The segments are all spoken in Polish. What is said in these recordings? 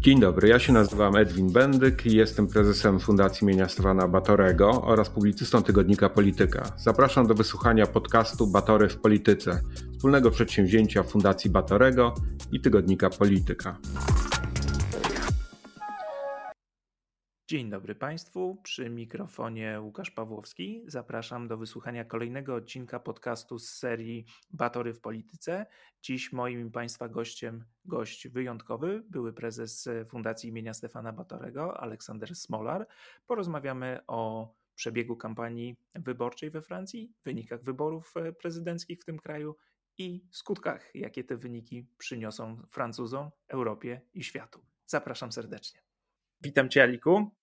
Dzień dobry, ja się nazywam Edwin Bendyk i jestem prezesem Fundacji imienia Stefana Batorego oraz publicystą tygodnika Polityka. Zapraszam do wysłuchania podcastu Batory w Polityce, wspólnego przedsięwzięcia Fundacji Batorego i tygodnika Polityka. Dzień dobry Państwu, przy mikrofonie Łukasz Pawłowski. Zapraszam do wysłuchania kolejnego odcinka podcastu z serii Batory w Polityce. Dziś moim i Państwa gościem, gość wyjątkowy, były prezes Fundacji imienia Stefana Batorego, Aleksander Smolar. Porozmawiamy o przebiegu kampanii wyborczej we Francji, wynikach wyborów prezydenckich w tym kraju i skutkach, jakie te wyniki przyniosą Francuzom, Europie i światu. Zapraszam serdecznie. Witam Cię, Aliku.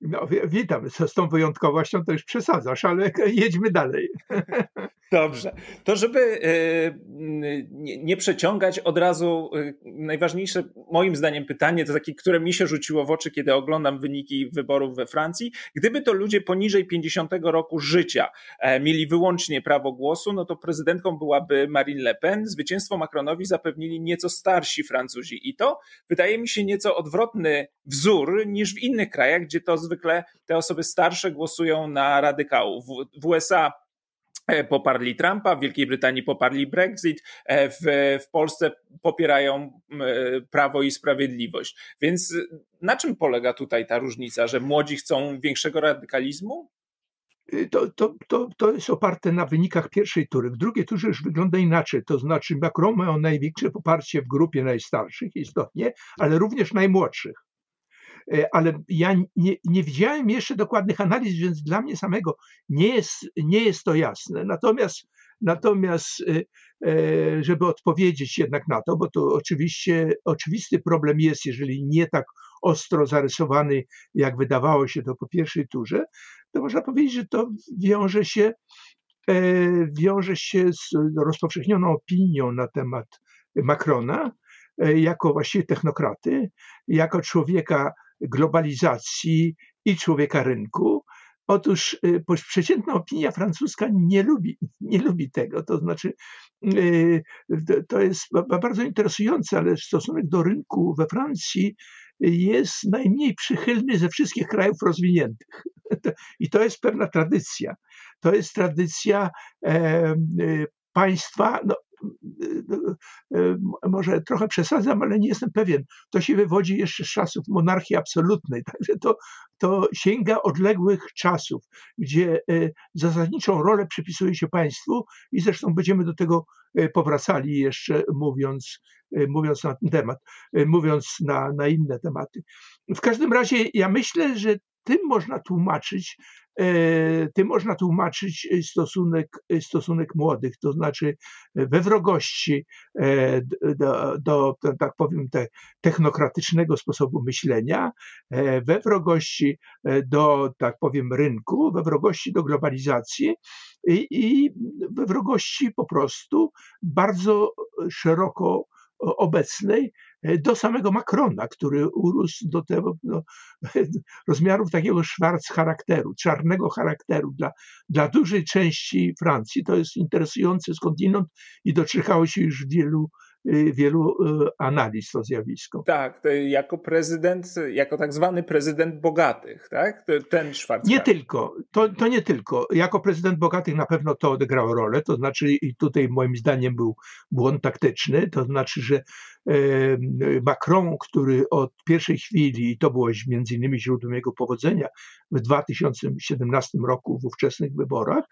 No, witam. Z tą wyjątkowością to już przesadzasz, ale jedźmy dalej. Dobrze. To żeby e, nie przeciągać od razu, e, najważniejsze moim zdaniem pytanie, to takie, które mi się rzuciło w oczy, kiedy oglądam wyniki wyborów we Francji. Gdyby to ludzie poniżej 50 roku życia e, mieli wyłącznie prawo głosu, no to prezydentką byłaby Marine Le Pen. Zwycięstwo Macronowi zapewnili nieco starsi Francuzi. I to wydaje mi się nieco odwrotny wzór niż w innych krajach, gdzie to zwykle te osoby starsze głosują na radykałów. W USA poparli Trumpa, w Wielkiej Brytanii poparli Brexit, e, w, w Polsce popierają e, Prawo i Sprawiedliwość. Więc na czym polega tutaj ta różnica, że młodzi chcą większego radykalizmu? Y, to, to, to, to jest oparte na wynikach pierwszej tury. W drugiej turze już wygląda inaczej, to znaczy Macron ma największe poparcie w grupie najstarszych istotnie, ale również najmłodszych. E, ale ja nie, nie widziałem jeszcze dokładnych analiz, więc dla mnie samego nie jest, nie jest to jasne. Natomiast, natomiast e, e, żeby odpowiedzieć jednak na to, bo to oczywiście oczywisty problem jest, jeżeli nie tak ostro zarysowany, jak wydawało się to po pierwszej turze, to można powiedzieć, że to wiąże się, wiąże się z rozpowszechnioną opinią na temat Macrona, jako właściwie technokraty, jako człowieka globalizacji i człowieka rynku. Otóż y, przeciętna opinia francuska nie lubi, nie lubi tego. To znaczy, y, to jest bardzo interesujące, ale stosunek do rynku we Francji jest najmniej przychylny ze wszystkich krajów rozwiniętych. I to jest pewna tradycja. To jest tradycja y, państwa, no, może trochę przesadzam, ale nie jestem pewien. To się wywodzi jeszcze z czasów monarchii absolutnej, także to, to sięga odległych czasów, gdzie zasadniczą rolę przypisuje się państwu i zresztą będziemy do tego powracali jeszcze mówiąc, mówiąc na ten temat, mówiąc na, na inne tematy. W każdym razie ja myślę, że tym można tłumaczyć, e, tym można tłumaczyć stosunek, stosunek młodych, to znaczy we wrogości e, do, do tak powiem, te, technokratycznego sposobu myślenia, e, we wrogości do, tak powiem, rynku, we wrogości do globalizacji i, i we wrogości po prostu bardzo szeroko obecnej e, do samego Macrona, który urósł do tego do rozmiarów takiego szwarc charakteru, czarnego charakteru dla, dla dużej części Francji. To jest interesujący skądinąd i doczyhało się już wielu wielu y, analiz to zjawisko. Tak, jako prezydent, jako tak zwany prezydent bogatych, tak? Ten Schwarzkopf. Nie tylko, to, to nie tylko. Jako prezydent bogatych na pewno to odegrało rolę, to znaczy i tutaj moim zdaniem był błąd taktyczny, to znaczy, że Macron, który od pierwszej chwili, i to było między innymi źródłem jego powodzenia w 2017 roku w ówczesnych wyborach,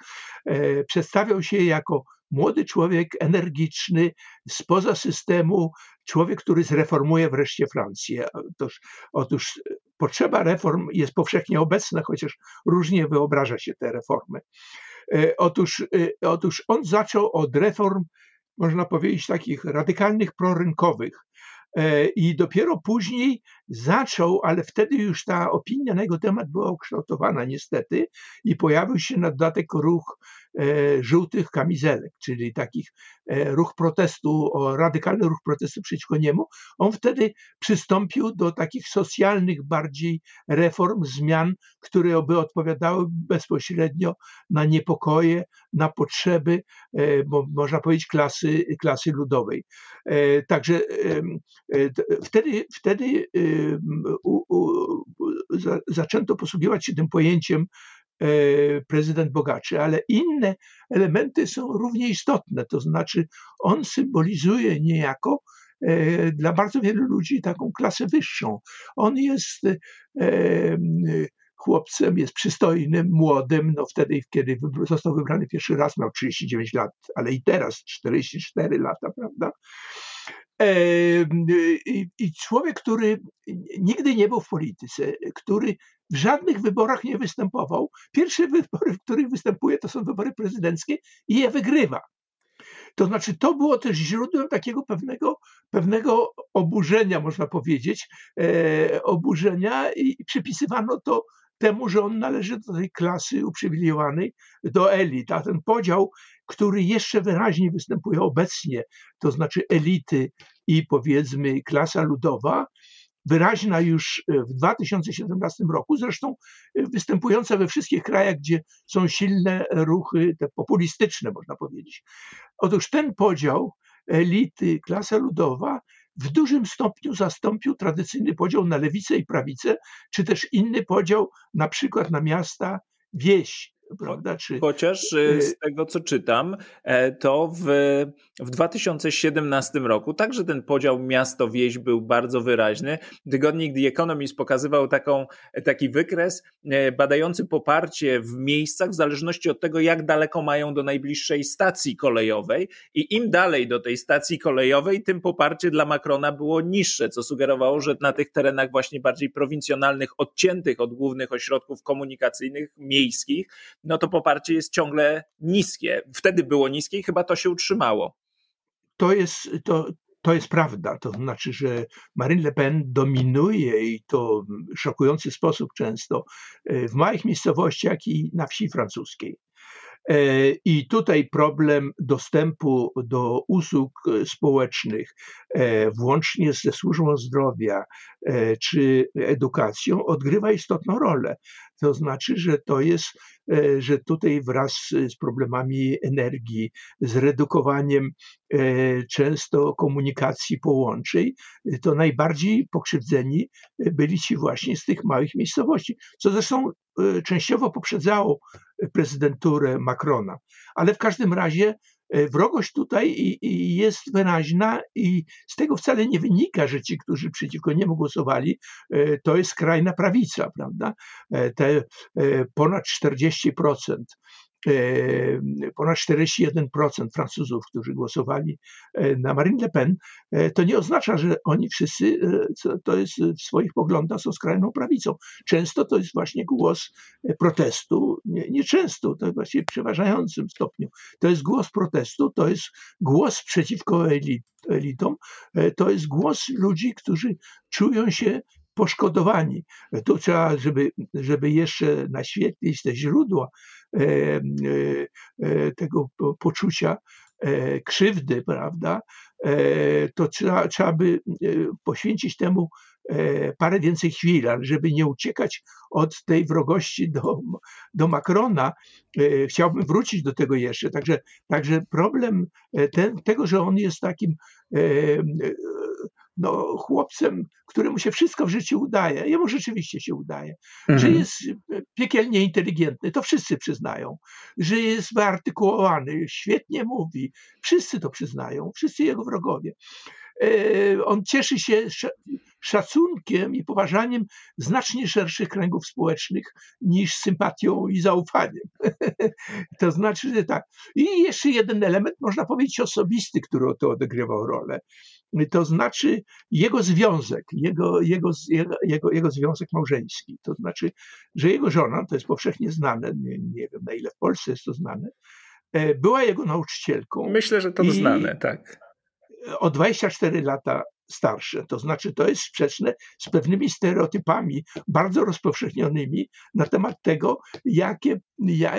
e, przedstawiał się jako młody człowiek, energiczny, spoza systemu, człowiek, który zreformuje wreszcie Francję. Otóż, otóż potrzeba reform jest powszechnie obecna, chociaż różnie wyobraża się te reformy. E, otóż, e, otóż on zaczął od reform, można powiedzieć, takich radykalnych prorynkowych. E, I dopiero później zaczął, ale wtedy już ta opinia na jego temat była ukształtowana niestety i pojawił się na dodatek ruch e, żółtych kamizelek, czyli takich e, ruch protestu, radykalny ruch protestu przeciwko niemu. On wtedy przystąpił do takich socjalnych bardziej reform, zmian, które by odpowiadały bezpośrednio na niepokoje, na potrzeby, e, bo można powiedzieć klasy, klasy ludowej. Także wtedy, wtedy u, u, za, zaczęto posługiwać się tym pojęciem e, prezydent bogaczy, ale inne elementy są równie istotne, to znaczy on symbolizuje niejako e, dla bardzo wielu ludzi taką klasę wyższą. On jest e, chłopcem, jest przystojnym, młodym, no wtedy, kiedy został wybrany pierwszy raz, miał 39 lat, ale i teraz 44 lata, prawda? I człowiek, który nigdy nie był w polityce, który w żadnych wyborach nie występował. Pierwsze wybory, w których występuje, to są wybory prezydenckie i je wygrywa. To znaczy, to było też źródłem takiego pewnego, pewnego oburzenia, można powiedzieć, e, oburzenia i przypisywano to temu, że on należy do tej klasy uprzywilejowanej, do elit. A ten podział, który jeszcze wyraźnie występuje obecnie, to znaczy elity i powiedzmy klasa ludowa, wyraźna już w 2017 roku, zresztą występująca we wszystkich krajach, gdzie są silne ruchy te populistyczne, można powiedzieć. Otóż ten podział elity, klasa ludowa w dużym stopniu zastąpił tradycyjny podział na lewicę i prawicę, czy też inny podział na przykład na miasta, wieś prawda? Czy, Chociaż y, y, z tego, co czytam, e, to w, w 2017 roku także ten podział miasto-wieś był bardzo wyraźny. Tygodnik The Economist pokazywał taką, taki wykres e, badający poparcie w miejscach w zależności od tego, jak daleko mają do najbliższej stacji kolejowej i im dalej do tej stacji kolejowej, tym poparcie dla Macrona było niższe, co sugerowało, że na tych terenach właśnie bardziej prowincjonalnych, odciętych od głównych ośrodków komunikacyjnych, miejskich, no to poparcie jest ciągle niskie. Wtedy było niskie i chyba to się utrzymało. To jest, to, to jest prawda. To znaczy, że Marine Le Pen dominuje i to w szokujący sposób często e, w małych miejscowościach i na wsi francuskiej. E, I tutaj problem dostępu do usług e, społecznych, e, włącznie ze służbą zdrowia czy edukacją, odgrywa istotną rolę. To znaczy, że to jest, że tutaj wraz z problemami energii, z redukowaniem często komunikacji połączeń, to najbardziej pokrzywdzeni byli ci właśnie z tych małych miejscowości, co zresztą częściowo poprzedzało prezydenturę Macrona. Ale w każdym razie e, wrogość tutaj jest wyraźna i z tego wcale nie wynika, że ci, którzy przeciwko niemu głosowali, e, to jest skrajna prawica, prawda? E, te ponad 40% ponad 41% Francuzów, którzy głosowali e, na Marine Le Pen, e, to nie oznacza, że oni wszyscy e, to jest w swoich poglądach są skrajną prawicą. Często to jest właśnie głos protestu, nie, nie często, to właśnie w przeważającym stopniu. To jest głos protestu, to jest głos przeciwko elit, elitom, to jest głos ludzi, którzy czują się poszkodowani. Tu trzeba, żeby, żeby jeszcze naświetlić te źródła e, e, e, tego poczucia krzywdy, prawda, to trzeba, trzeba by poświęcić temu parę więcej chwil, ale żeby nie uciekać od tej wrogości do, do Macrona, chciałbym wrócić do tego jeszcze. Także, także problem ten, tego, że on jest takim no, chłopcem, któremu się wszystko w życiu udaje. Jemu rzeczywiście się udaje. Mhm. Że jest piekielnie inteligentny, to wszyscy przyznają. Że jest wyartykułowany, świetnie mówi. Wszyscy to przyznają, wszyscy jego wrogowie. E, on cieszy się szacunkiem i poważaniem znacznie szerszych kręgów społecznych niż sympatią i zaufaniem. to znaczy, że tak. I jeszcze jeden element, można powiedzieć, osobisty, który to odegrywał rolę to znaczy jego związek, jego, jego, jego, jego związek małżeński. To znaczy, że jego żona, to jest powszechnie znane, nie, nie wiem na ile w Polsce jest to znane, e, była jego nauczycielką. Myślę, że to znane, tak. O 24 lata starsze. To znaczy, to jest sprzeczne z pewnymi stereotypami bardzo rozpowszechnionymi na temat tego, jakie, ja,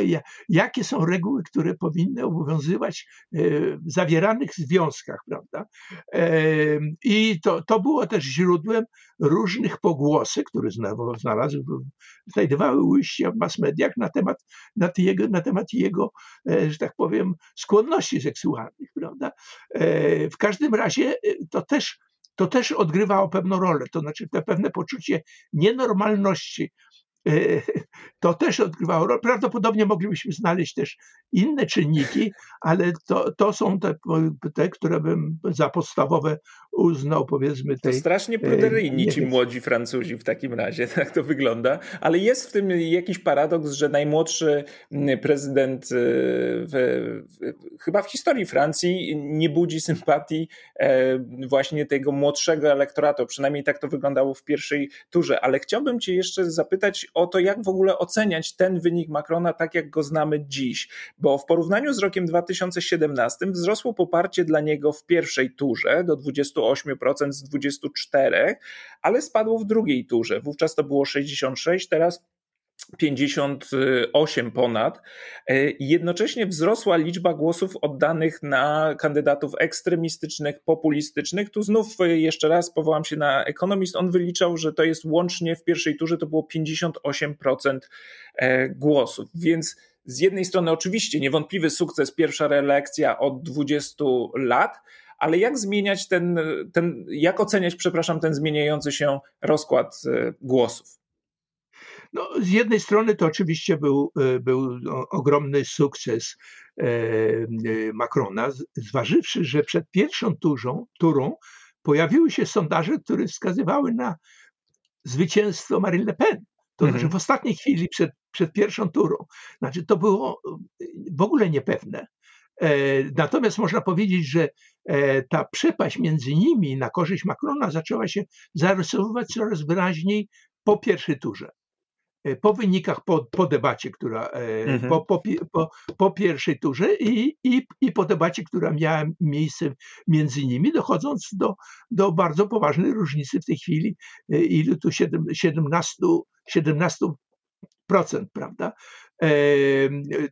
jakie są reguły, które powinny obowiązywać w zawieranych związkach, prawda? I to, to było też źródłem różnych pogłosy, które znalazły, znajdowały ujście w mass mediach na temat, na, jego, na temat jego, e, że tak powiem, skłonności seksualnych, prawda? E, w każdym razie e, to też to też odgrywało pewną rolę, to znaczy te pewne poczucie nienormalności E, to też odgrywało rolę. Prawdopodobnie moglibyśmy znaleźć też inne czynniki, ale to, to są te, te, które bym za podstawowe uznał, powiedzmy. Tej, to strasznie pruderyjni ci młodzi Francuzi w takim razie, tak to wygląda. Ale jest w tym jakiś paradoks, że najmłodszy prezydent e, w, w, chyba w historii Francji nie budzi sympatii e, właśnie tego młodszego elektoratu. Przynajmniej tak to wyglądało w pierwszej turze. Ale chciałbym cię jeszcze zapytać o to, jak w ogóle oceniać ten wynik Macrona tak, jak go znamy dziś. Bo w porównaniu z rokiem 2017 wzrosło poparcie dla niego w pierwszej turze do 28% z 24%, ale spadło w drugiej turze. Wówczas to było 66, teraz 58 ponad. E, jednocześnie wzrosła liczba głosów oddanych na kandydatów ekstremistycznych, populistycznych. Tu znów e, jeszcze raz powołam się na Economist. On wyliczał, że to jest łącznie w pierwszej turze to było 58% e, głosów. Więc z jednej strony oczywiście niewątpliwy sukces, pierwsza reelekcja od 20 lat, ale jak zmieniać ten, ten jak oceniać, przepraszam, ten zmieniający się rozkład głosów? No, z jednej strony to oczywiście był, e, był ogromny sukces e, e, Macrona, zważywszy, że przed pierwszą turzą, turą pojawiły się sondaże, które wskazywały na zwycięstwo Marine Le Pen. To mhm. znaczy w ostatniej chwili przed, przed pierwszą turą. Znaczy to było w ogóle niepewne. Natomiast można powiedzieć, że ta przepaść między nimi na korzyść Macrona zaczęła się zarysowywać coraz wyraźniej po pierwszej turze. E, po wynikach, po, po debacie, która e, mhm. po, po, po, po, pierwszej turze i, i, i po debacie, która miała miejsce między nimi, dochodząc do, do bardzo poważnej różnicy w tej chwili, e, ilu tu 17, 17 procent, prawda?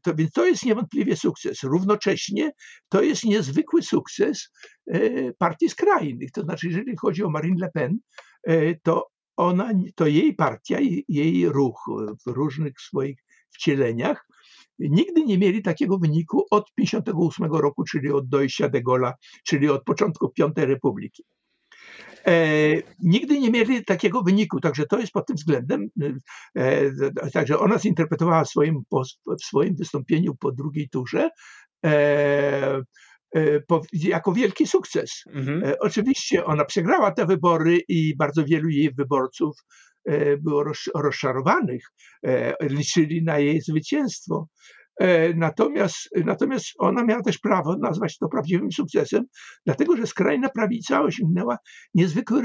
To, więc to jest niewątpliwie sukces. Równocześnie to jest niezwykły sukces partii skrajnych. To znaczy, jeżeli chodzi o Marine Le Pen, to ona, to jej partia, jej ruch w różnych swoich wcieleniach nigdy nie mieli takiego wyniku od 58 roku, czyli od dojścia de Gaulle'a, czyli od początku Piątej Republiki. E, nigdy nie mieli takiego wyniku, także to jest pod tym względem, e, także ona zinterpretowała w swoim, w swoim wystąpieniu po drugiej turze E, jako wielki sukces. Mhm. E, oczywiście ona przegrała te wybory i bardzo wielu jej wyborców e, było rozczarowanych, liczyli na jej zwycięstwo. Natomiast, natomiast ona miała też prawo nazwać to prawdziwym sukcesem, dlatego że skrajna prawica osiągnęła niezwykły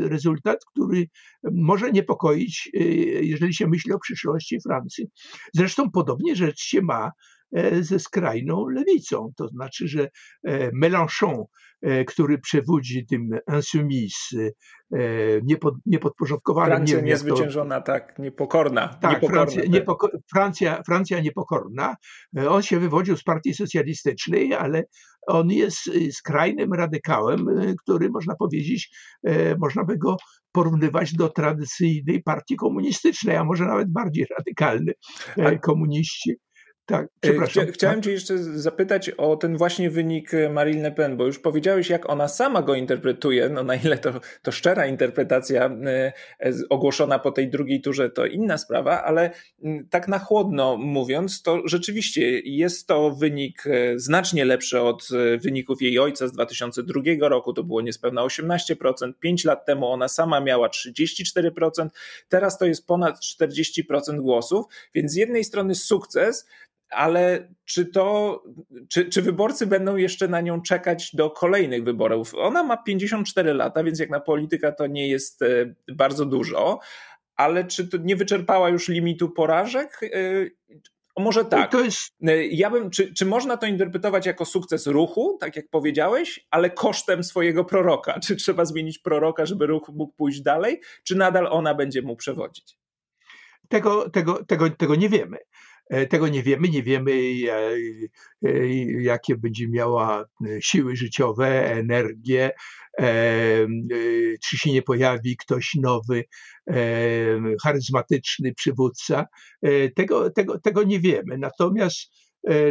rezultat, który może niepokoić, jeżeli się myśli o przyszłości Francji. Zresztą podobnie rzecz się ma E, ze skrajną lewicą. To znaczy, że e, Mélenchon, e, który przewodzi tym insoumis, niepod, niepodporządkowanym. Francja nie niezwyciężona, to, tak, niepokorna. Tak, niepokorna, Francja, tak. niepoko, Francja, Francja niepokorna. On się wywodził z partii socjalistycznej, ale on jest skrajnym radykałem, który można powiedzieć, można by go porównywać do tradycyjnej partii komunistycznej, a może nawet bardziej radykalny komuniści. Tak, e, przepraszam. chciałem tak? Cię jeszcze zapytać o ten właśnie wynik e, Marine Le Pen, bo już powiedziałeś, jak ona sama go interpretuje. No na ile to, to szczera interpretacja e, ogłoszona po tej drugiej turze, to inna sprawa, ale tak na chłodno mówiąc, to rzeczywiście jest to wynik znacznie lepszy od wyników jej ojca z 2002 roku. To było niespełna 18%. Pięć lat temu ona sama miała 34%. Teraz to jest ponad 40% głosów, więc z jednej strony sukces, ale czy to, czy, czy wyborcy będą jeszcze na nią czekać do kolejnych wyborów? Ona ma 54 lata, więc jak na polityka to nie jest e, bardzo dużo, ale czy to nie wyczerpała już limitu porażek? E, może tak. Jest... E, ja bym, czy, czy można to interpretować jako sukces ruchu, tak jak powiedziałeś, ale kosztem swojego proroka? Czy trzeba zmienić proroka, żeby ruch mógł pójść dalej, czy nadal ona będzie mu przewodzić? Tego, tego, tego, tego nie wiemy. E, tego nie wiemy, nie wiemy e, jakie będzie miała siły życiowe, energię, czy się nie pojawi ktoś nowy, charyzmatyczny przywódca. E, tego, tego, tego nie wiemy. Natomiast,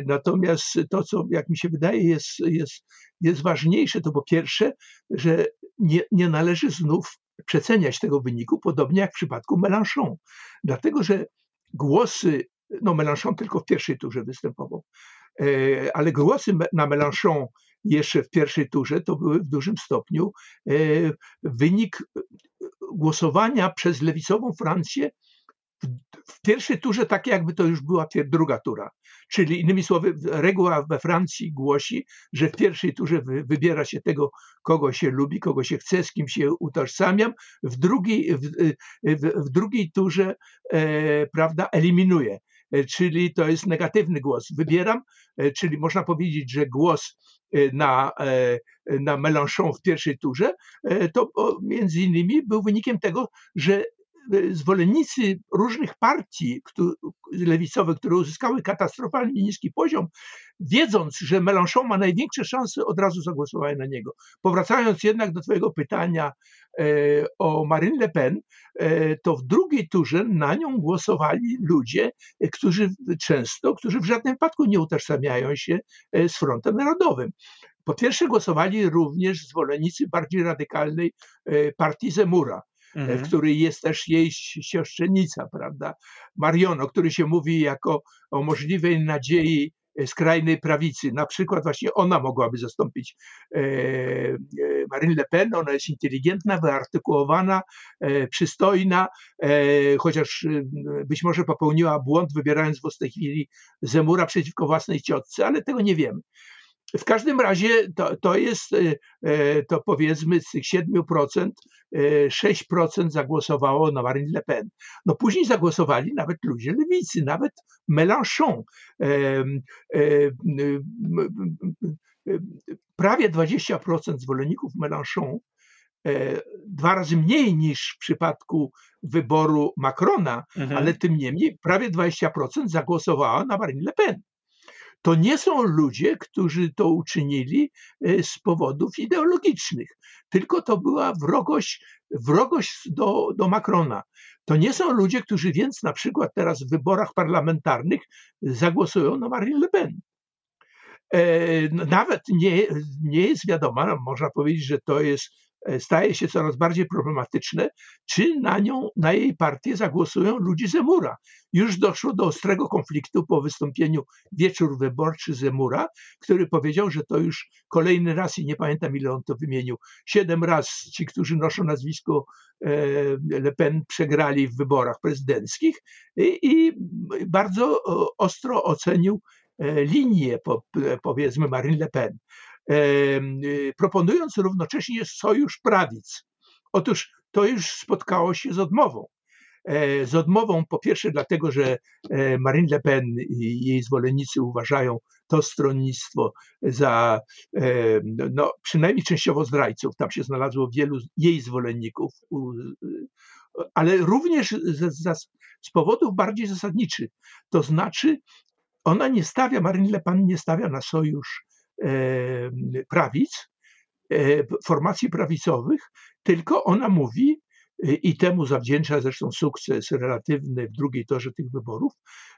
natomiast to, co jak mi się wydaje jest, jest, jest ważniejsze, to po pierwsze, że nie, nie należy znów przeceniać tego wyniku, podobnie jak w przypadku Mélenchon. Dlatego, że głosy no Mélenchon tylko w pierwszej turze występował, e, ale głosy na Mélenchon jeszcze w pierwszej turze to były w dużym stopniu e, wynik głosowania przez lewicową Francję w pierwszej turze tak jakby to już była druga tura. Czyli innymi słowy, reguła we Francji głosi, że w pierwszej turze wybiera się tego, kogo się lubi, kogo się chce, z kim się utożsamiam, w drugiej, w, w, w drugiej turze e, prawda, eliminuje. E, czyli to jest negatywny głos. Wybieram, e, czyli można powiedzieć, że głos e, na, na Mélenchon w pierwszej turze, to między innymi był wynikiem tego, że zwolennicy różnych partii lewicowych, które uzyskały katastrofalnie niski poziom, wiedząc, że Mélenchon ma największe szanse, od razu zagłosowali na niego. Powracając jednak do Twojego pytania e, o Marine Le Pen, e, to w drugiej turze na nią głosowali ludzie, którzy często, którzy w żadnym wypadku nie utożsamiają się e, z Frontem Narodowym. Po pierwsze głosowali również zwolennicy bardziej radykalnej partii Zemura, mhm. w której jest też jej siostrzenica, prawda, Mariono, który się mówi jako o możliwej nadziei skrajnej prawicy. Na przykład właśnie ona mogłaby zastąpić e, e, Marine Le Pen. Ona jest inteligentna, wyartykułowana, e, przystojna, chociaż być może popełniła błąd, wybierając w tej chwili Zemura przeciwko własnej ciotce, ale tego nie wiemy. W każdym razie to, to jest, e, e, to powiedzmy z tych 7%, 6% e, zagłosowało na Marine Le Pen. No później zagłosowali nawet ludzie lewicy, nawet Mélenchon. Prawie 20% zwolenników Mélenchon dwa razy mniej niż w przypadku wyboru Macrona, mhm. ale tym niemniej prawie 20% zagłosowało na Marine Le Pen to nie są ludzie, którzy to uczynili e, z powodów ideologicznych, tylko to była wrogość, wrogość do, do Macrona. To nie są ludzie, którzy więc na przykład teraz w wyborach parlamentarnych zagłosują na Marine Le Pen. E, nawet nie, nie jest wiadomo, można powiedzieć, że to jest staje się coraz bardziej problematyczne, czy na nią, na jej partię zagłosują ludzie Zemura. Już doszło do ostrego konfliktu po wystąpieniu wieczór wyborczy Zemura, który powiedział, że to już kolejny raz i nie pamiętam ile on to wymienił, siedem raz ci, którzy noszą nazwisko e, Le Pen przegrali w wyborach prezydenckich i, i bardzo ostro ocenił e, linię, powiedzmy, Marine Le Pen. Y, proponując równocześnie sojusz prawic. Otóż to już spotkało się z odmową. E, z odmową po pierwsze dlatego, że e, Marine Le Pen i jej zwolennicy uważają to stronnictwo za no, przynajmniej częściowo zdrajców. Tam się znalazło wielu jej zwolenników, ale również z, z powodów bardziej zasadniczych. To znaczy, ona nie stawia, Marine Le Pen nie stawia na sojusz prawic, e, formacji prawicowych, tylko ona mówi, e, i temu zawdzięcza zresztą sukces relatywny w drugiej torze tych wyborów,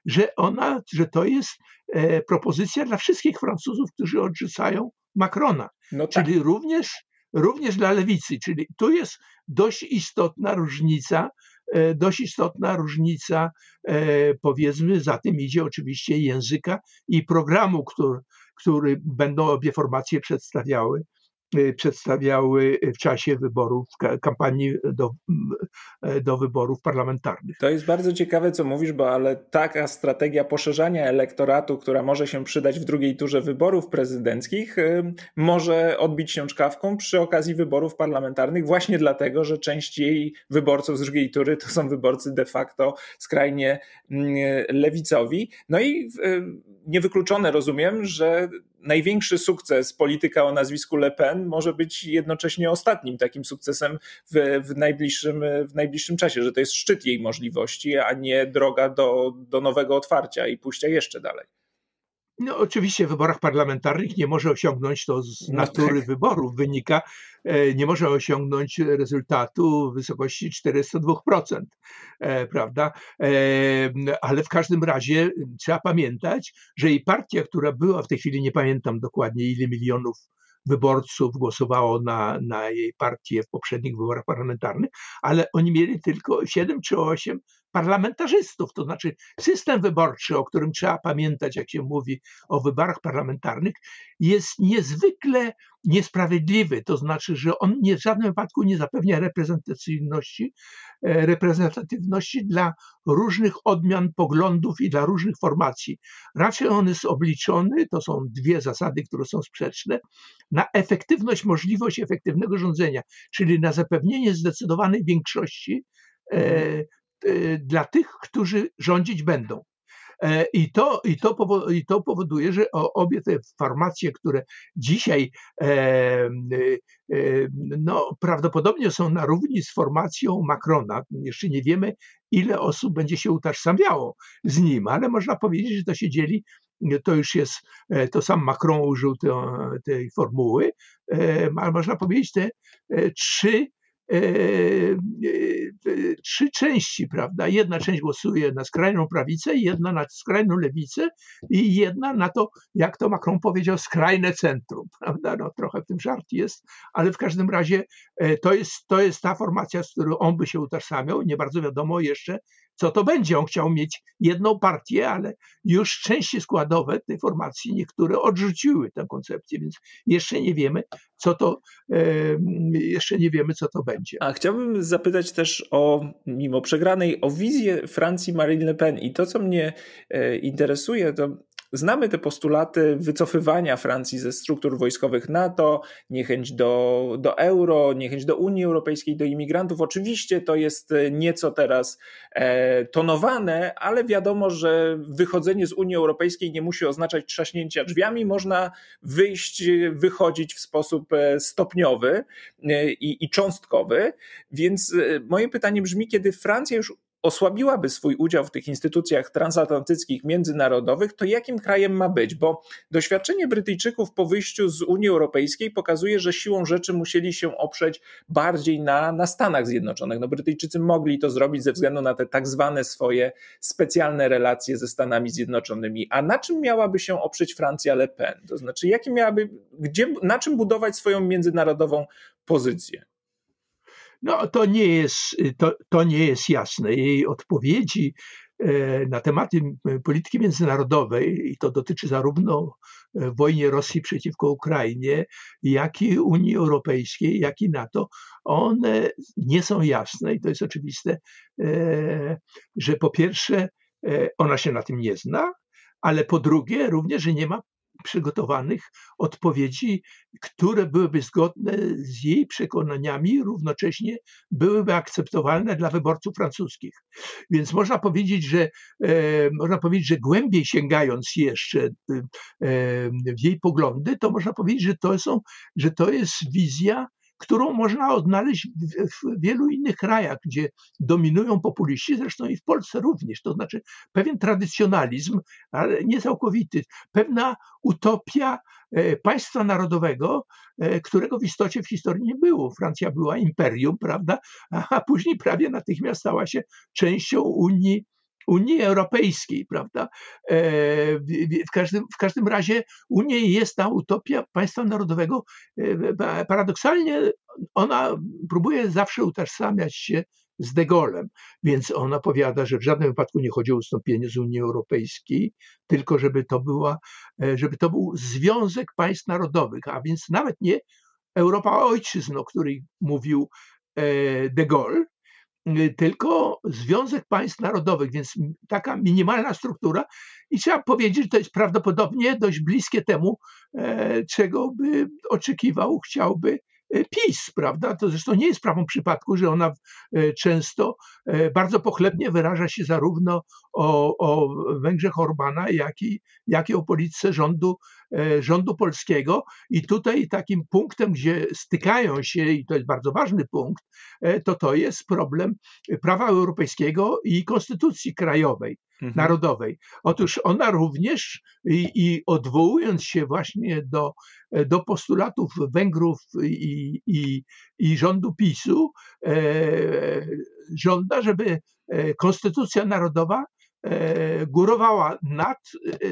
że ona, że to jest e, propozycja dla wszystkich Francuzów, którzy odrzucają Macrona. No tak. Czyli również, również dla lewicy. Czyli tu jest dość istotna różnica, dość istotna różnica, powiedzmy, za tym idzie oczywiście języka i programu, który, który będą obie formacje przedstawiały przedstawiały w czasie wyborów, kampanii do, do wyborów parlamentarnych. To jest bardzo ciekawe, co mówisz, bo ale taka strategia poszerzania elektoratu, która może się przydać w drugiej turze wyborów prezydenckich, y, może odbić się czkawką przy okazji wyborów parlamentarnych, właśnie dlatego, że część jej wyborców z drugiej tury to są wyborcy de facto skrajnie mm, lewicowi. No i y, niewykluczone rozumiem, że największy sukces polityka o nazwisku Le Pen może być jednocześnie ostatnim takim sukcesem w, w, najbliższym, w najbliższym czasie, że to jest szczyt jej możliwości, a nie droga do, do nowego otwarcia i pójścia jeszcze dalej. No, oczywiście w wyborach parlamentarnych nie może osiągnąć to z natury no tak. wyborów wynika, e, nie może osiągnąć rezultatu w wysokości 402%, e, prawda? E, ale w każdym razie trzeba pamiętać, że jej partia, która była w tej chwili, nie pamiętam dokładnie ile milionów wyborców głosowało na, na jej partię w poprzednich wyborach parlamentarnych, ale oni mieli tylko 7 czy 8 parlamentarzystów. To znaczy system wyborczy, o którym trzeba pamiętać, jak się mówi o wyborach parlamentarnych, jest niezwykle niesprawiedliwy. To znaczy, że on nie, w żadnym wypadku nie zapewnia reprezentacyjności, e, reprezentatywności dla różnych odmian poglądów i dla różnych formacji. Raczej on jest obliczony, to są dwie zasady, które są sprzeczne, na efektywność, możliwość efektywnego rządzenia, czyli na zapewnienie zdecydowanej większości e, Y, dla tych, którzy rządzić będą. E, I to, i, to i to powoduje, że obie te formacje, które dzisiaj e, y, y, no, prawdopodobnie są na równi z formacją Macrona, jeszcze nie wiemy, ile osób będzie się utożsamiało z nim, ale można powiedzieć, że to się dzieli to już jest, e, to sam Macron użył te, tej formuły, ale można powiedzieć, te trzy E, e, trzy części, prawda? Jedna część głosuje na skrajną prawicę, jedna na skrajną lewicę i jedna na to, jak to Macron powiedział, skrajne centrum, prawda? No, trochę w tym żart jest, ale w każdym razie e, to jest, to jest ta formacja, z którą on by się utożsamiał. Nie bardzo wiadomo jeszcze, co to będzie. On chciał mieć jedną partię, ale już części składowe tej formacji niektóre odrzuciły tę koncepcję, więc jeszcze nie wiemy, co to, jeszcze nie wiemy, co to będzie. A chciałbym zapytać też o, mimo przegranej, o wizję Francji Marine Le Pen i to, co mnie e, interesuje, to Znamy te postulaty wycofywania Francji ze struktur wojskowych NATO, niechęć do, do euro, niechęć do Unii Europejskiej, do imigrantów. Oczywiście to jest nieco teraz e, tonowane, ale wiadomo, że wychodzenie z Unii Europejskiej nie musi oznaczać trzaśnięcia drzwiami. Można wyjść, wychodzić w sposób e, stopniowy e, i, i cząstkowy. Więc e, moje pytanie brzmi, kiedy Francja już osłabiłaby swój udział w tych instytucjach transatlantyckich, międzynarodowych, to jakim krajem ma być? Bo doświadczenie Brytyjczyków po wyjściu z Unii Europejskiej pokazuje, że siłą rzeczy musieli się oprzeć bardziej na, na Stanach Zjednoczonych. No, Brytyjczycy mogli to zrobić ze względu na te tak zwane swoje specjalne relacje ze Stanami Zjednoczonymi. A na czym miałaby się oprzeć Francja Le Pen? To znaczy, jakie miałaby, gdzie, na czym budować swoją międzynarodową pozycję? No to nie jest, to, to nie jest jasne. Jej odpowiedzi e, na tematy polityki międzynarodowej, i to dotyczy zarówno e, wojny Rosji przeciwko Ukrainie, jak i Unii Europejskiej, jak i NATO, one nie są jasne i to jest oczywiste, e, że po pierwsze ona się na tym nie zna, ale po drugie również, że nie ma przygotowanych odpowiedzi, które byłyby zgodne z jej przekonaniami, równocześnie byłyby akceptowalne dla wyborców francuskich. Więc można powiedzieć, że e, można powiedzieć, że głębiej sięgając jeszcze e, w jej poglądy, to można powiedzieć, że to są, że to jest wizja którą można odnaleźć w, wielu innych krajach, gdzie dominują populiści, zresztą i w Polsce również. To znaczy pewien tradycjonalizm, ale nie całkowity, pewna utopia e, państwa narodowego, e, którego w istocie w historii nie było. Francja była imperium, prawda, a później prawie natychmiast stała się częścią Unii Unii Europejskiej, prawda? E, w każdym, w każdym razie Unia jest ta utopia państwa narodowego. E, paradoksalnie ona próbuje zawsze utożsamiać się z De Gaulle'em, więc ona powiada, że w żadnym wypadku nie chodzi o ustąpienie z Unii Europejskiej, tylko żeby to, była, e, żeby to był związek państw narodowych, a więc nawet nie Europa ojczyzn, o której mówił de Gaulle, tylko Związek Państw Narodowych, więc taka minimalna struktura. I trzeba powiedzieć, że to jest prawdopodobnie dość bliskie temu, czego by oczekiwał, chciałby E, PiS, prawda? To zresztą nie jest prawą przypadku, że ona e, często e, bardzo pochlebnie wyraża się zarówno o, o Węgrzech Orbana, jak i, jak i o polityce rządu, rządu polskiego. I tutaj takim punktem, gdzie stykają się, i to jest bardzo ważny punkt, to to jest problem prawa europejskiego i konstytucji krajowej mhm. narodowej. Otóż ona również i, i, odwołując się właśnie do, do postulatów Węgrów i, i, i rządu PiSu, e, żąda, żeby e, konstytucja narodowa e, górowała nad,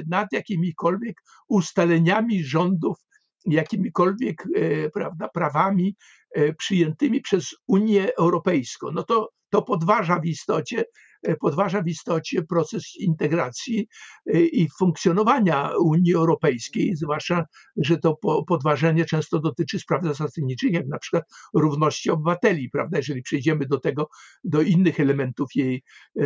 nad jakimikolwiek ustaleniami rządów, jakimikolwiek e, prawda, prawami e, przyjętymi przez Unię Europejską. No to, to podważa w istocie E, podważa w istocie proces integracji e, i funkcjonowania Unii Europejskiej, zwłaszcza, że to podważenie często dotyczy spraw zasadniczych, jak na przykład równości obywateli, prawda, jeżeli przejdziemy do tego, do innych elementów jej, e,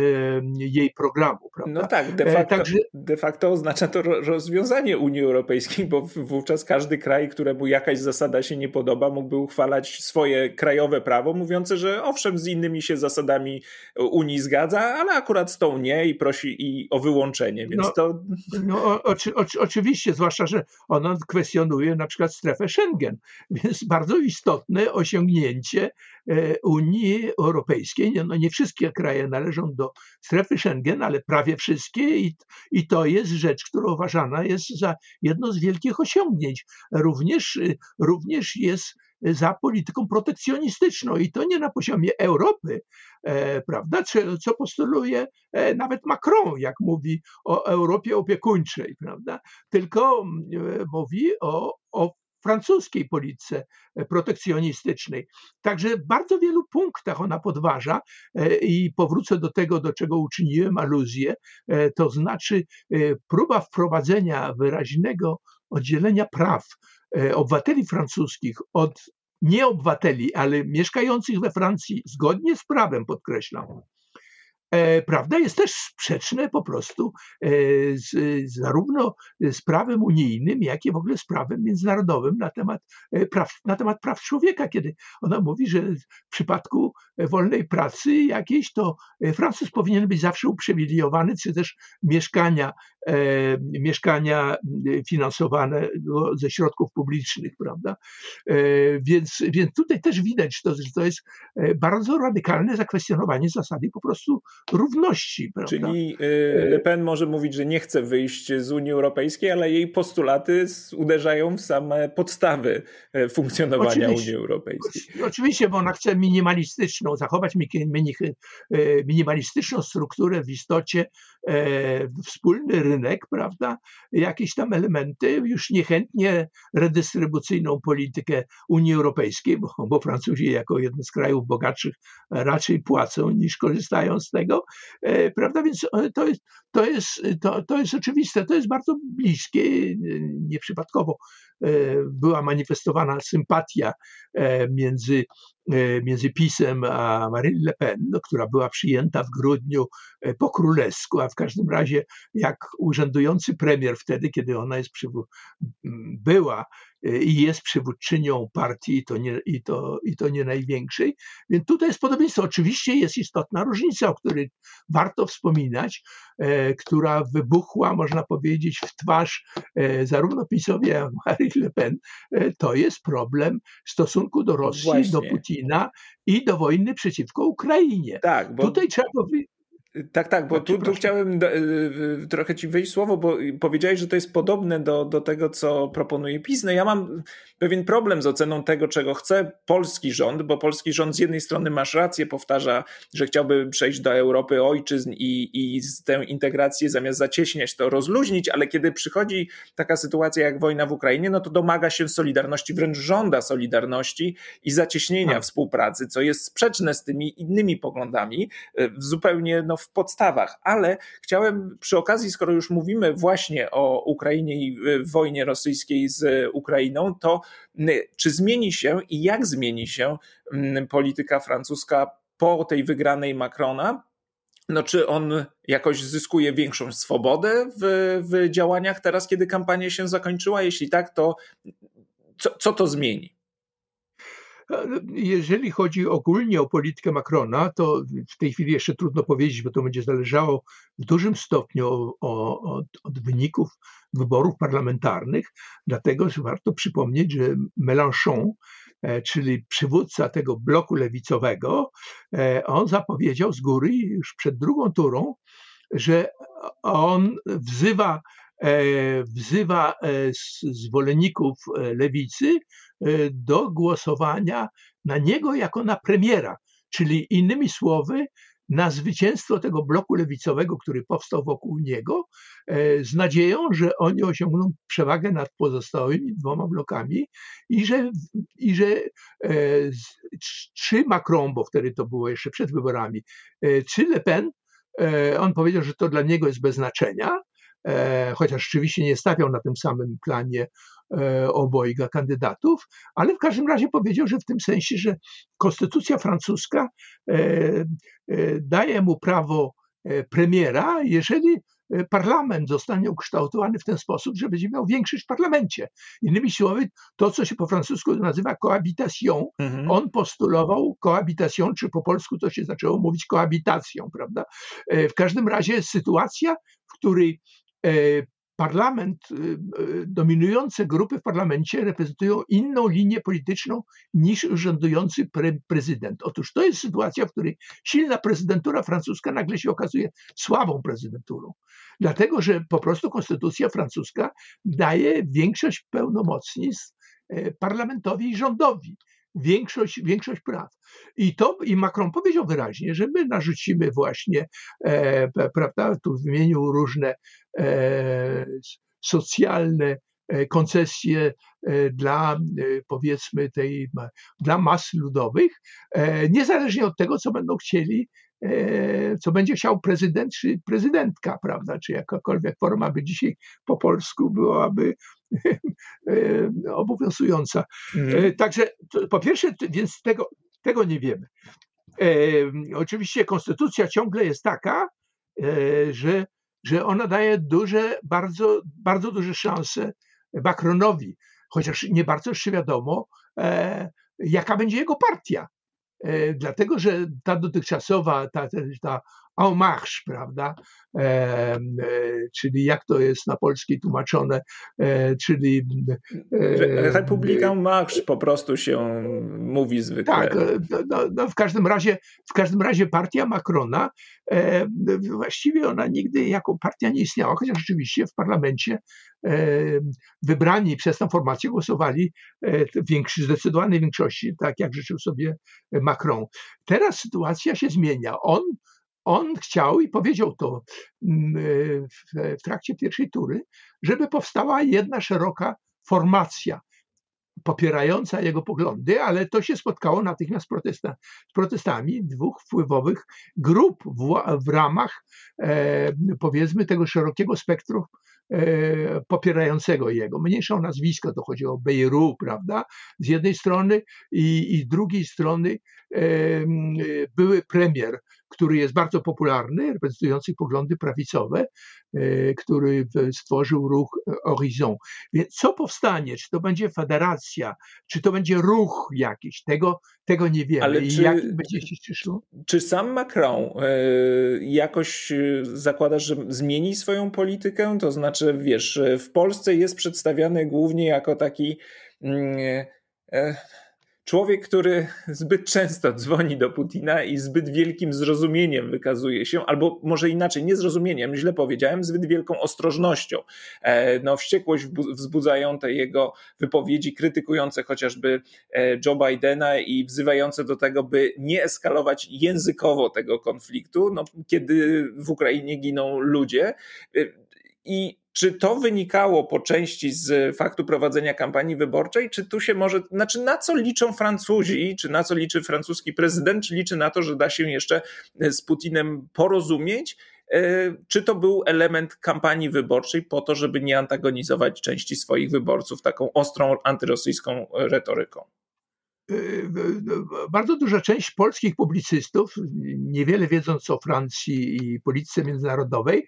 jej programu. Prawda? No tak, de facto, Także... de facto oznacza to rozwiązanie Unii Europejskiej, bo wówczas każdy kraj, któremu jakaś zasada się nie podoba, mógłby uchwalać swoje krajowe prawo, mówiące, że owszem, z innymi się zasadami Unii zgadza, ale akurat z tą nie i prosi i o wyłączenie, więc no, to... No, oczy, oczy, oczywiście, zwłaszcza, że ona kwestionuje na przykład strefę Schengen, więc bardzo istotne osiągnięcie e, Unii Europejskiej. Nie, no nie wszystkie kraje należą do strefy Schengen, ale prawie wszystkie i, i to jest rzecz, która uważana jest za jedno z wielkich osiągnięć. Również, również jest za polityką protekcjonistyczną i to nie na poziomie Europy, e, prawda, co postuluje e, nawet Macron, jak mówi o Europie opiekuńczej, prawda, tylko e, mówi o, o francuskiej polityce protekcjonistycznej. Także w bardzo wielu punktach ona podważa i powrócę do tego, do czego uczyniłem aluzję, to znaczy próba wprowadzenia wyraźnego oddzielenia praw obywateli francuskich od nieobywateli, ale mieszkających we Francji zgodnie z prawem, podkreślam, E, prawda, jest też sprzeczne po prostu e, z, zarówno z prawem unijnym, jak i w ogóle z prawem międzynarodowym na temat e, praw, na temat praw człowieka, kiedy ona mówi, że w przypadku wolnej pracy jakiejś, to Francuz powinien być zawsze uprzywilejowany, czy też mieszkania, mieszkania finansowane ze środków publicznych, prawda? Więc, więc tutaj też widać, to, że to jest bardzo radykalne zakwestionowanie zasady po prostu równości. Prawda? Czyli Le Pen może mówić, że nie chce wyjść z Unii Europejskiej, ale jej postulaty uderzają w same podstawy e, funkcjonowania oczywiście, Unii Europejskiej. Oczywiście, bo ona chce minimalistyczną, zachować e, minimalistyczną strukturę w istocie e, wspólny rynek, prawda? Jakieś tam elementy, już niechętnie redystrybucyjną politykę Unii Europejskiej, bo, bo Francuzi jako jeden z krajów bogatszych raczej płacą niż korzystają z tego, E, prawda? Więc e, to jest, to jest, to, to jest oczywiste, to jest bardzo bliskie, nieprzypadkowo e, była manifestowana sympatia między między PiSem a Marine Le Pen, no, która była przyjęta w grudniu po królewsku, a w każdym razie jak urzędujący premier wtedy, kiedy ona jest była i jest przywódczynią partii i to, nie, i, to, i to nie największej. Więc tutaj jest podobieństwo. Oczywiście jest istotna różnica, o której warto wspominać, e, która wybuchła, można powiedzieć, w twarz e, zarówno PiSowi, jak i Marine Le Pen. E, to jest problem stosunku do Rosji, Właśnie. do Putina i do wojny przeciwko Ukrainie. Tak, bo... Tutaj trzeba powiedzieć, tak, tak, bo tu, tu chciałem do, y, trochę ci wyjść słowo, bo powiedziałeś, że to jest podobne do, do tego, co proponuje PiS. No ja mam pewien problem z oceną tego, czego chce polski rząd, bo polski rząd z jednej strony masz rację, powtarza, że chciałby przejść do Europy ojczyzn i, i tę integrację zamiast zacieśniać to rozluźnić, ale kiedy przychodzi taka sytuacja jak wojna w Ukrainie, no to domaga się solidarności, wręcz żąda solidarności i zacieśnienia tak. współpracy, co jest sprzeczne z tymi innymi poglądami, y, zupełnie no, w podstawach. Ale chciałem przy okazji, skoro już mówimy właśnie o Ukrainie i wojnie rosyjskiej z Ukrainą, to czy zmieni się i jak zmieni się polityka francuska po tej wygranej Macrona, no czy on jakoś zyskuje większą swobodę w, w działaniach teraz, kiedy kampania się zakończyła? Jeśli tak, to co, co to zmieni? Jeżeli chodzi ogólnie o politykę Macrona, to w tej chwili jeszcze trudno powiedzieć, bo to będzie zależało w dużym stopniu od, od wyników wyborów parlamentarnych. Dlatego warto przypomnieć, że Mélenchon, e, czyli przywódca tego bloku lewicowego, e, on zapowiedział z góry już przed drugą turą, że on wzywa wzywa e, zwolenników e, lewicy do głosowania na niego jako na premiera, czyli innymi słowy, na zwycięstwo tego bloku lewicowego, który powstał wokół niego, z nadzieją, że oni osiągną przewagę nad pozostałymi dwoma blokami i że, i że czy Macron, bo wtedy to było jeszcze przed wyborami, czy Le Pen, on powiedział, że to dla niego jest bez znaczenia, E, chociaż rzeczywiście nie stawiał na tym samym planie e, obojga kandydatów, ale w każdym razie powiedział, że w tym sensie, że konstytucja francuska e, daje mu prawo premiera, jeżeli parlament zostanie ukształtowany w ten sposób, że będzie miał większość w parlamencie. Innymi słowy, to, co się po francusku nazywa cohabitation, mhm. on postulował cohabitation, czy po polsku to się zaczęło mówić kohabitacją, prawda? W każdym razie sytuacja, w której E, parlament, e, e, dominujące grupy w parlamencie reprezentują inną linię polityczną niż rządujący pre prezydent. Otóż to jest sytuacja, w której silna prezydentura francuska nagle się okazuje słabą prezydenturą. Dlatego, że po prostu konstytucja francuska daje większość pełnomocnictw parlamentowi i rządowi większość, większość praw. I to i Macron powiedział wyraźnie, że my narzucimy właśnie, e, prawda, tu wymienił różne e, socjalne e, koncesje e, dla e, powiedzmy tej, dla mas ludowych, niezależnie od tego, co będą chcieli co będzie chciał prezydent czy prezydentka, prawda, czy jakakolwiek forma by dzisiaj po polsku byłaby obowiązująca. Mhm. E, także po pierwsze, więc tego, tego nie wiemy. E, oczywiście konstytucja ciągle jest taka, że, że ona daje duże, bardzo, bardzo duże szanse Macronowi, chociaż nie bardzo jeszcze wiadomo, jaka będzie jego partia. Dlatego, że ta dotychczasowa, ta, ta en marche, prawda? E, e, czyli jak to jest na polskiej tłumaczone, e, czyli... E, Republika en marche po prostu się mówi zwykle. Tak, e, no, no, no, w, każdym razie, w każdym razie partia Macrona, e, właściwie ona nigdy jako partia nie istniała, chociaż rzeczywiście w parlamencie wybrani przez tę formację głosowali w większy, zdecydowanej większości, tak jak życzył sobie Macron. Teraz sytuacja się zmienia. On on chciał i powiedział to mm, w, trakcie pierwszej tury, żeby powstała jedna szeroka formacja popierająca jego poglądy, ale to się spotkało natychmiast protesta, z protestami dwóch wpływowych grup w, w ramach e, powiedzmy tego szerokiego spektrum e, popierającego jego. Mniejsze o nazwisko, to chodzi o Bejru, prawda, z jednej strony i, i z drugiej strony e, były premier który jest bardzo popularny, reprezentujący poglądy prawicowe, e, który stworzył ruch Horizon. Więc co powstanie? Czy to będzie federacja, czy to będzie ruch jakiś? Tego, tego nie wiemy. Ale czy, jak będzie się cieszyło? Czy sam Macron e, jakoś e, zakłada, że zmieni swoją politykę? To znaczy, wiesz, w Polsce jest przedstawiany głównie jako taki mm, Człowiek, który zbyt często dzwoni do Putina i zbyt wielkim zrozumieniem wykazuje się, albo może inaczej, nie zrozumieniem, źle powiedziałem, zbyt wielką ostrożnością. E, no, wściekłość wzbudzają te jego wypowiedzi krytykujące chociażby e, Joe Bidena i wzywające do tego, by nie eskalować językowo tego konfliktu, no, kiedy w Ukrainie giną ludzie. E, I czy to wynikało po części z faktu prowadzenia kampanii wyborczej, czy tu się może, znaczy na co liczą Francuzi, czy na co liczy francuski prezydent, czy liczy na to, że da się jeszcze z Putinem porozumieć? E, czy to był element kampanii wyborczej po to, żeby nie antagonizować części swoich wyborców taką ostrą antyrosyjską retoryką? Y, y, y, bardzo duża część polskich publicystów, niewiele wiedząc o Francji i polityce międzynarodowej,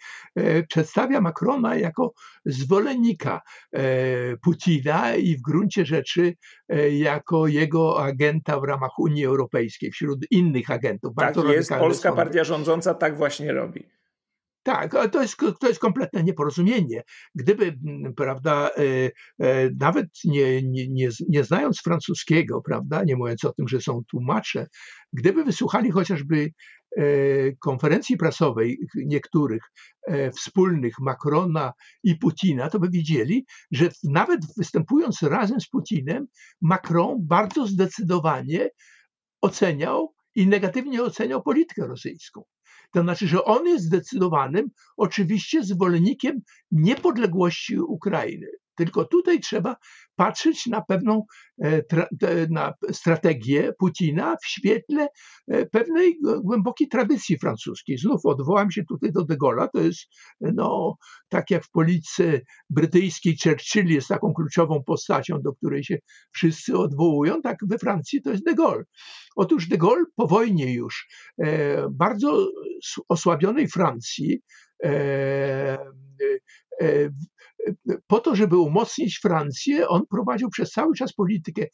przedstawia Macrona jako zwolennika Putina i w gruncie rzeczy jako jego agenta w ramach Unii Europejskiej wśród innych agentów. Bardzo tak jest, polska partia rządząca tak właśnie robi. Tak, to jest, to jest kompletne nieporozumienie. Gdyby, mm, prawda, e, e, nawet nie, nie, nie, nie znając francuskiego, prawda, nie mówiąc o tym, że są tłumacze, gdyby wysłuchali chociażby e, konferencji prasowej niektórych wspólnych Macrona i Putina, to by widzieli, że nawet występując razem z Putinem, Macron bardzo zdecydowanie oceniał i negatywnie oceniał politykę rosyjską. To znaczy, że on jest zdecydowanym, oczywiście, zwolennikiem niepodległości Ukrainy. Tylko tutaj trzeba patrzeć na pewną e, na strategię Putina w świetle e, pewnej głębokiej tradycji francuskiej. Znów odwołam się tutaj do de Gaulle'a, to jest no, tak jak w polityce brytyjskiej Churchill jest taką kluczową postacią, do której się wszyscy odwołują, tak we Francji to jest de Gaulle. Otóż de Gaulle po wojnie już e, bardzo osłabionej Francji po to, żeby umocnić Francję, on prowadził przez cały czas politykę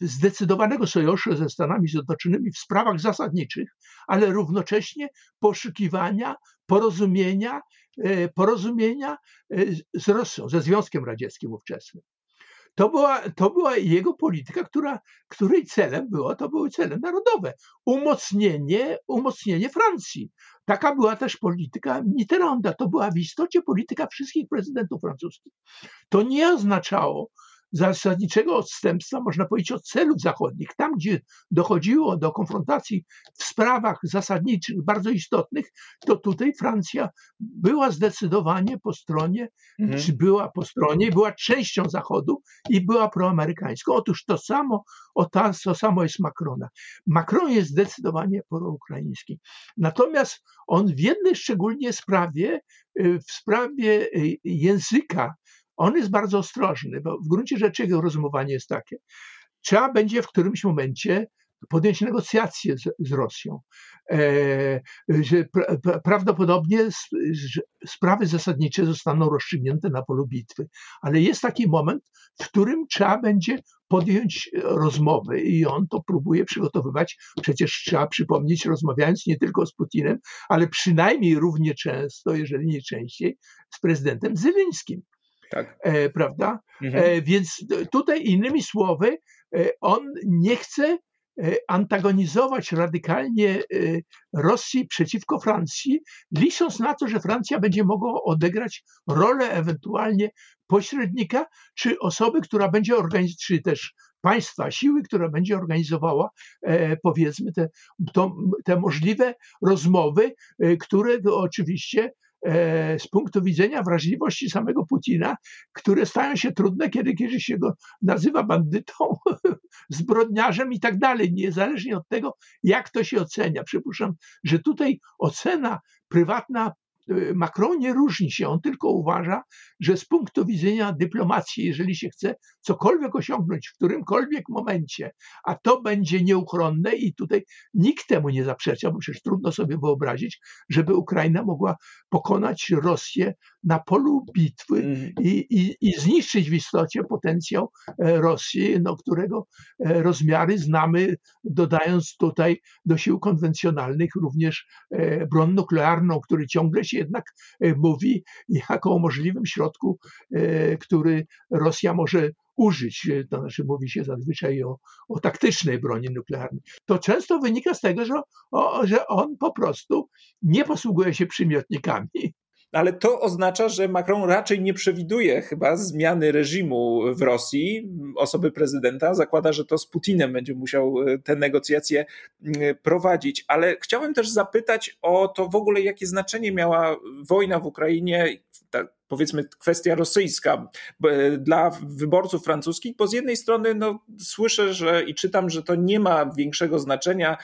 zdecydowanego sojuszu ze Stanami Zjednoczonymi w sprawach zasadniczych, ale równocześnie poszukiwania porozumienia, e, porozumienia e, z Rosją, ze Związkiem Radzieckim ówczesnym. To była, to była jego polityka, która, której celem było, to były cele narodowe. Umocnienie, umocnienie Francji. Taka była też polityka Mitterranda. To była w istocie polityka wszystkich prezydentów francuskich. To nie oznaczało, zasadniczego odstępstwa, można powiedzieć, od celów zachodnich. Tam, gdzie dochodziło do konfrontacji w sprawach zasadniczych, bardzo istotnych, to tutaj Francja była zdecydowanie po stronie, mhm. czy była po stronie, była częścią Zachodu i była proamerykańską. Otóż to samo, o ta, to samo jest Macrona. Macron jest zdecydowanie proukraiński. Natomiast on w jednej szczególnie sprawie, y, w sprawie y, języka, on jest bardzo ostrożny, bo w gruncie rzeczy jego rozumowanie jest takie. Trzeba będzie w którymś momencie podjąć negocjacje z, z Rosją. E, że pra, prawdopodobnie sprawy zasadnicze zostaną rozstrzygnięte na polu bitwy, ale jest taki moment, w którym trzeba będzie podjąć rozmowy i on to próbuje przygotowywać. Przecież trzeba przypomnieć, rozmawiając nie tylko z Putinem, ale przynajmniej równie często, jeżeli nie częściej, z prezydentem Zylińskim tak. e, prawda? Mhm. E, więc tutaj innymi słowy, e, on nie chce antagonizować radykalnie Rosji przeciwko Francji, licząc na to, że Francja będzie mogła odegrać rolę ewentualnie pośrednika, czy osoby, która będzie organizować, czy też państwa, siły, która będzie organizowała, powiedzmy, te, to, te możliwe rozmowy, które oczywiście z punktu widzenia wrażliwości samego Putina, które stają się trudne, kiedy, kiedy się go nazywa bandytą, zbrodniarzem i tak dalej, niezależnie od tego, jak to się ocenia. Przypuszczam, że tutaj ocena prywatna Macron nie różni się, on tylko uważa, że z punktu widzenia dyplomacji, jeżeli się chce cokolwiek osiągnąć w którymkolwiek momencie, a to będzie nieuchronne i tutaj nikt temu nie zaprzecza, bo przecież trudno sobie wyobrazić, żeby Ukraina mogła pokonać Rosję na polu bitwy mhm. i, i, i zniszczyć w istocie potencjał e, Rosji, no, którego e, rozmiary znamy, dodając tutaj do sił konwencjonalnych również e, broń nuklearną, który ciągle się jednak mówi jako o możliwym środku, który Rosja może użyć, to znaczy mówi się zazwyczaj o, o taktycznej broni nuklearnej. To często wynika z tego, że, o, że on po prostu nie posługuje się przymiotnikami ale to oznacza, że Macron raczej nie przewiduje chyba zmiany reżimu w Rosji, osoby prezydenta. Zakłada, że to z Putinem będzie musiał e, te negocjacje prowadzić. Ale chciałem też zapytać o to w ogóle, jakie znaczenie miała wojna w Ukrainie ta, powiedzmy kwestia rosyjska dla wyborców francuskich, bo z jednej strony no, słyszę że, i czytam, że to nie ma większego znaczenia.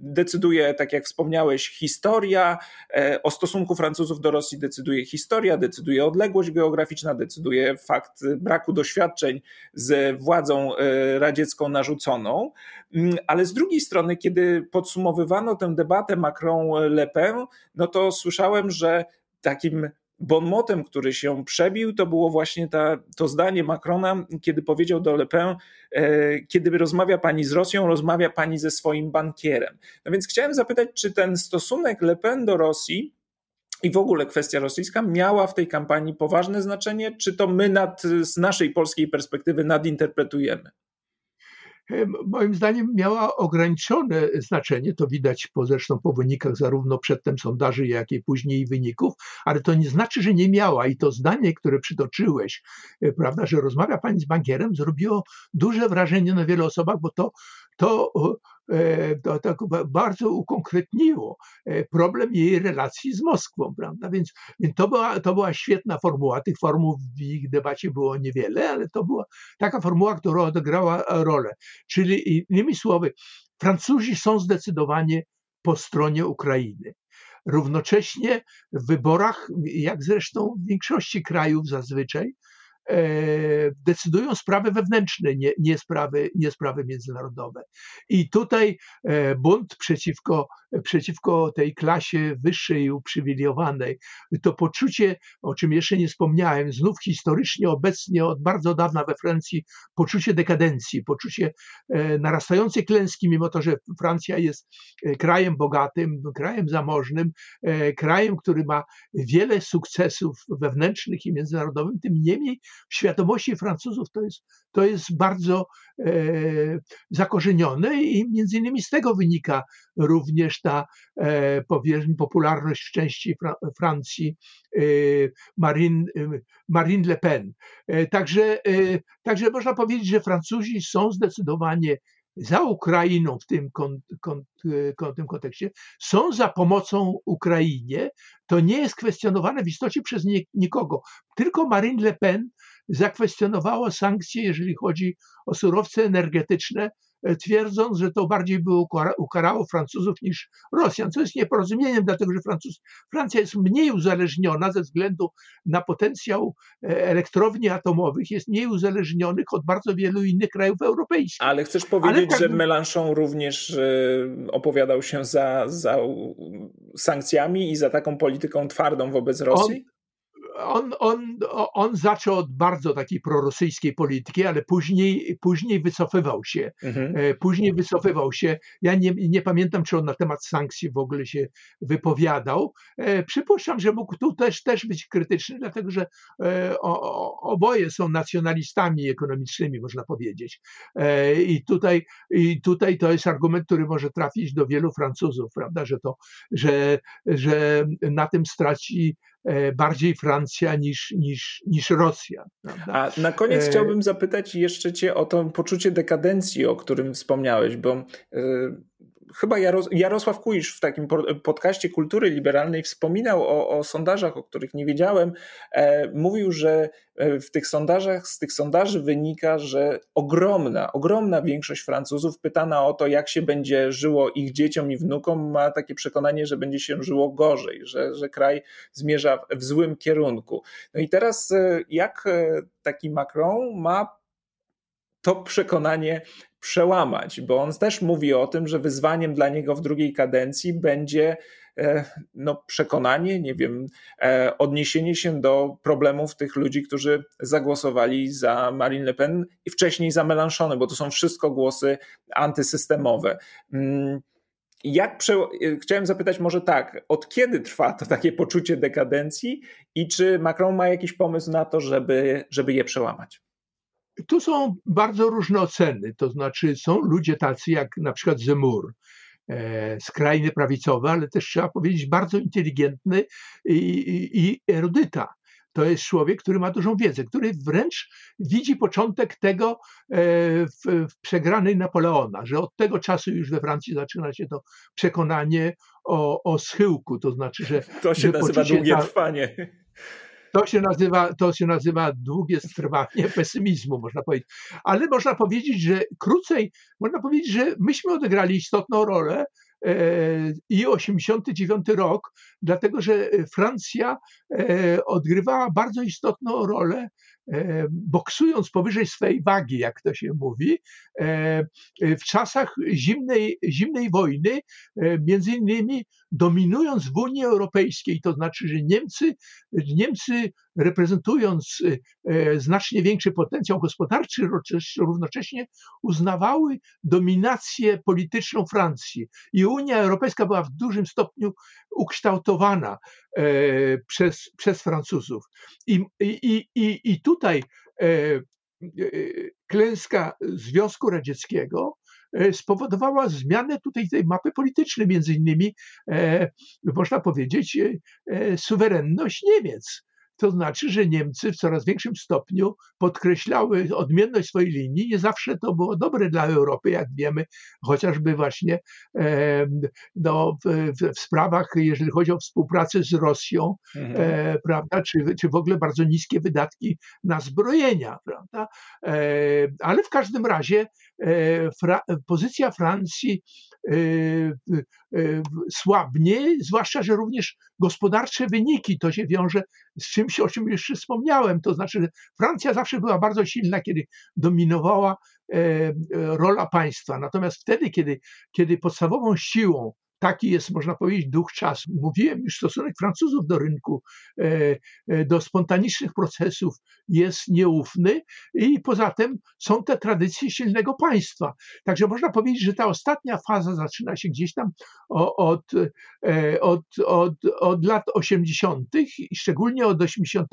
Decyduje, tak jak wspomniałeś, historia. E, o stosunku Francuzów do Rosji decyduje historia, decyduje odległość geograficzna, decyduje fakt braku doświadczeń z władzą e, radziecką narzuconą. Mm, ale z drugiej strony, kiedy podsumowywano tę debatę Macron-Le Pen, no to słyszałem, że takim bonmotem, który się przebił, to było właśnie ta, to zdanie Macrona, kiedy powiedział do Le Pen, e, kiedy rozmawia pani z Rosją, rozmawia pani ze swoim bankierem. No więc chciałem zapytać, czy ten stosunek Le Pen do Rosji i w ogóle kwestia rosyjska miała w tej kampanii poważne znaczenie, czy to my nad, z naszej polskiej perspektywy nadinterpretujemy? Moim zdaniem miała ograniczone znaczenie, to widać po zresztą po wynikach zarówno przedtem sondaży, jak i później wyników, ale to nie znaczy, że nie miała i to zdanie, które przytoczyłeś, e, prawda, że rozmawia pani z bankierem, zrobiło duże wrażenie na wielu osobach, bo to, to E, to tak bardzo ukonkretniło e, problem jej relacji z Moskwą, prawda? Więc, więc to, była, to była świetna formuła. Tych formuł w ich debacie było niewiele, ale to była taka formuła, która odegrała rolę. Czyli innymi słowy, Francuzi są zdecydowanie po stronie Ukrainy. Równocześnie w wyborach, jak zresztą w większości krajów zazwyczaj, E, decydują sprawy wewnętrzne, nie, nie, sprawy, nie sprawy międzynarodowe. I tutaj e, bunt przeciwko, przeciwko tej klasie wyższej, uprzywilejowanej, to poczucie, o czym jeszcze nie wspomniałem, znów historycznie obecnie od bardzo dawna we Francji, poczucie dekadencji, poczucie e, narastającej klęski, mimo to, że Francja jest krajem bogatym, krajem zamożnym, krajem, który ma wiele sukcesów wewnętrznych i międzynarodowych, tym niemniej w świadomości Francuzów to jest, to jest bardzo e, zakorzenione i między innymi z tego wynika również ta e, popularność w części Fra Francji e, Marine, e, Marine Le Pen. E, także, e, także można powiedzieć, że Francuzi są zdecydowanie za Ukrainą w tym, kon, tym kontekście, są za pomocą Ukrainie. To nie jest kwestionowane w istocie przez nikogo. Tylko Marine Le Pen zakwestionowała sankcje, jeżeli chodzi o surowce energetyczne, e, twierdząc, że to bardziej by ukarało Francuzów niż Rosjan, co jest nieporozumieniem, dlatego że Francuz, Francja jest mniej uzależniona ze względu na potencjał e, elektrowni atomowych, jest mniej uzależnionych od bardzo wielu innych krajów europejskich. Ale chcesz powiedzieć, tak, że Mélenchon również e, opowiadał się za, za sankcjami i za taką polityką twardą wobec Rosji? On, on, on, on zaczął od bardzo takiej prorosyjskiej polityki, ale później, później wycofywał się. Mhm. E, później wycofywał się. Ja nie, nie pamiętam, czy on na temat sankcji w ogóle się wypowiadał. E, przypuszczam, że mógł tu też, też być krytyczny, dlatego że e, oboje są nacjonalistami ekonomicznymi, można powiedzieć. I tutaj, I tutaj to jest argument, który może trafić do wielu Francuzów, prawda, że, to, że, że na tym straci bardziej Francja niż, niż, niż Rosja. Prawda? A na koniec e... chciałbym zapytać jeszcze Cię o to poczucie dekadencji, o którym wspomniałeś, bo e, chyba Jaros Jarosław Kuisz w takim podcaście kultury liberalnej wspominał o, o sondażach, o których nie wiedziałem. E, mówił, że e, w tych sondażach, z tych sondaży wynika, że ogromna, ogromna większość Francuzów pytana o to, jak się będzie żyło ich dzieciom i wnukom, ma takie przekonanie, że będzie się żyło gorzej, że, że kraj zmierza w złym kierunku. No i teraz e, jak e, taki Macron ma to przekonanie przełamać, bo on też mówi o tym, że wyzwaniem dla niego w drugiej kadencji będzie e, no, przekonanie, nie wiem, e, odniesienie się do problemów tych ludzi, którzy zagłosowali za Marine Le Pen i wcześniej za Mélenchon, bo to są wszystko głosy antysystemowe. Mm, jak prze... Chciałem zapytać może tak, od kiedy trwa to takie poczucie dekadencji i czy Macron ma jakiś pomysł na to, żeby, żeby je przełamać? Tu są bardzo różne oceny, to znaczy są ludzie tacy jak na przykład Zemur, e, skrajny prawicowy, ale też trzeba powiedzieć bardzo inteligentny i, i, i erudyta. To jest człowiek, który ma dużą wiedzę, który wręcz widzi początek tego e, w, w przegranej Napoleona, że od tego czasu już we Francji zaczyna się to przekonanie o, o schyłku, to znaczy, że... To się nazywa długie ta, trwanie To się nazywa, to się nazywa długie trwanie pesymizmu, można powiedzieć. Ale można powiedzieć, że krócej, można powiedzieć, że myśmy odegrali istotną rolę e, i 89 rok, dlatego że Francja e, odgrywała bardzo istotną rolę boksując powyżej swej wagi, jak to się mówi, e, w czasach zimnej, zimnej wojny, e, między innymi dominując w Unii Europejskiej, to znaczy, że Niemcy, Niemcy reprezentując znacznie większy potencjał gospodarczy, równocześnie uznawały dominację polityczną Francji. I Unia Europejska była w dużym stopniu ukształtowana przez, przez Francuzów. I, i, i, i tutaj e, e, klęska Związku Radzieckiego e, spowodowała zmianę tutaj tej mapy politycznej, między innymi można powiedzieć suwerenność Niemiec. To znaczy, że Niemcy w coraz większym stopniu podkreślały odmienność swojej linii. Nie zawsze to było dobre dla Europy, jak wiemy, chociażby właśnie no, w, sprawach, jeżeli chodzi o współpracę z Rosją, mhm. e, prawda, czy, czy w ogóle bardzo niskie wydatki na zbrojenia, prawda. E, ale w każdym razie e, fra, pozycja Francji słabnie, zwłaszcza, że również gospodarcze wyniki, to się wiąże z czymś, o czym jeszcze wspomniałem, to znaczy że Francja zawsze była bardzo silna, kiedy dominowała e, rola państwa. Natomiast wtedy, kiedy, kiedy podstawową siłą Taki jest, można powiedzieć, duch czasu. Mówiłem już, stosunek Francuzów do rynku, e, e, do spontanicznych procesów jest nieufny i poza tym są te tradycje silnego państwa. Także można powiedzieć, że ta ostatnia faza zaczyna się gdzieś tam od, e, od, od, od lat 80. i szczególnie od 80,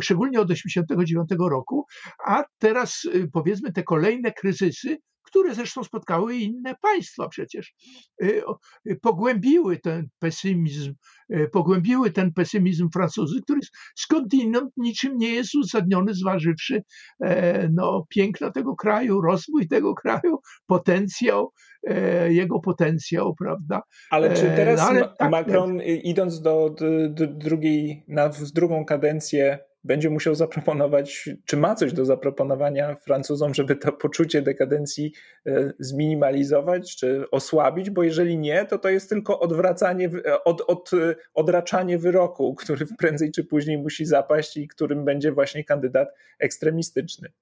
szczególnie od 89 roku, a teraz powiedzmy te kolejne kryzysy które zresztą spotkały inne państwa przecież, y, y, pogłębiły ten pesymizm, y, pogłębiły ten pesymizm Francuzy, który skądinąd niczym nie jest uzasadniony, zważywszy e, no, piękno tego kraju, rozwój tego kraju, potencjał, e, jego potencjał, prawda? Ale czy e, teraz no, ale tak, Macron, idąc do, do, do drugiej, na drugą kadencję, będzie musiał zaproponować, czy ma coś do zaproponowania Francuzom, żeby to poczucie dekadencji e, zminimalizować, czy osłabić, bo jeżeli nie, to to jest tylko odwracanie, e, od, od, e, odraczanie wyroku, który prędzej czy później musi zapaść i którym będzie właśnie kandydat ekstremistyczny.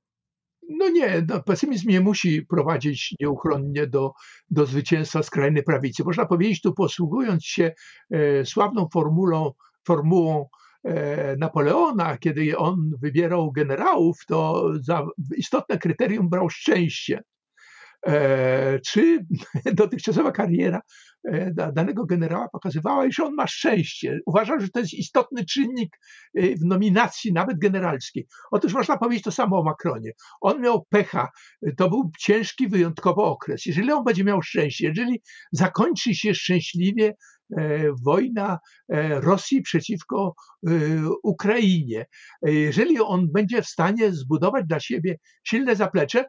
No nie, no, pesymizm nie musi prowadzić nieuchronnie do, do zwycięstwa skrajnej prawicy. Można powiedzieć tu posługując się e, sławną formułą, formułą Napoleona, kiedy on wybierał generałów, to za istotne kryterium brał szczęście. E, czy dotychczasowa kariera e, danego generała pokazywała, iż on ma szczęście. Uważam, że to jest istotny czynnik w nominacji, nawet generalskiej. Otóż można powiedzieć to samo o Macronie. On miał pecha, to był ciężki wyjątkowo okres. Jeżeli on będzie miał szczęście, jeżeli zakończy się szczęśliwie E, wojna e, Rosji przeciwko e, Ukrainie. Jeżeli on będzie w stanie zbudować dla siebie silne zaplecze,